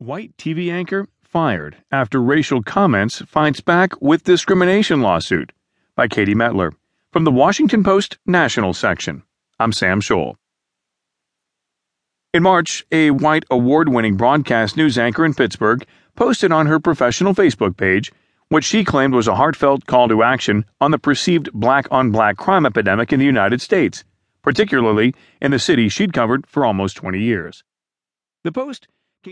White TV anchor fired after racial comments fights back with discrimination lawsuit by Katie Mettler from the Washington Post National section. I'm Sam Scholl. In March, a white award winning broadcast news anchor in Pittsburgh posted on her professional Facebook page what she claimed was a heartfelt call to action on the perceived black on black crime epidemic in the United States, particularly in the city she'd covered for almost 20 years. The post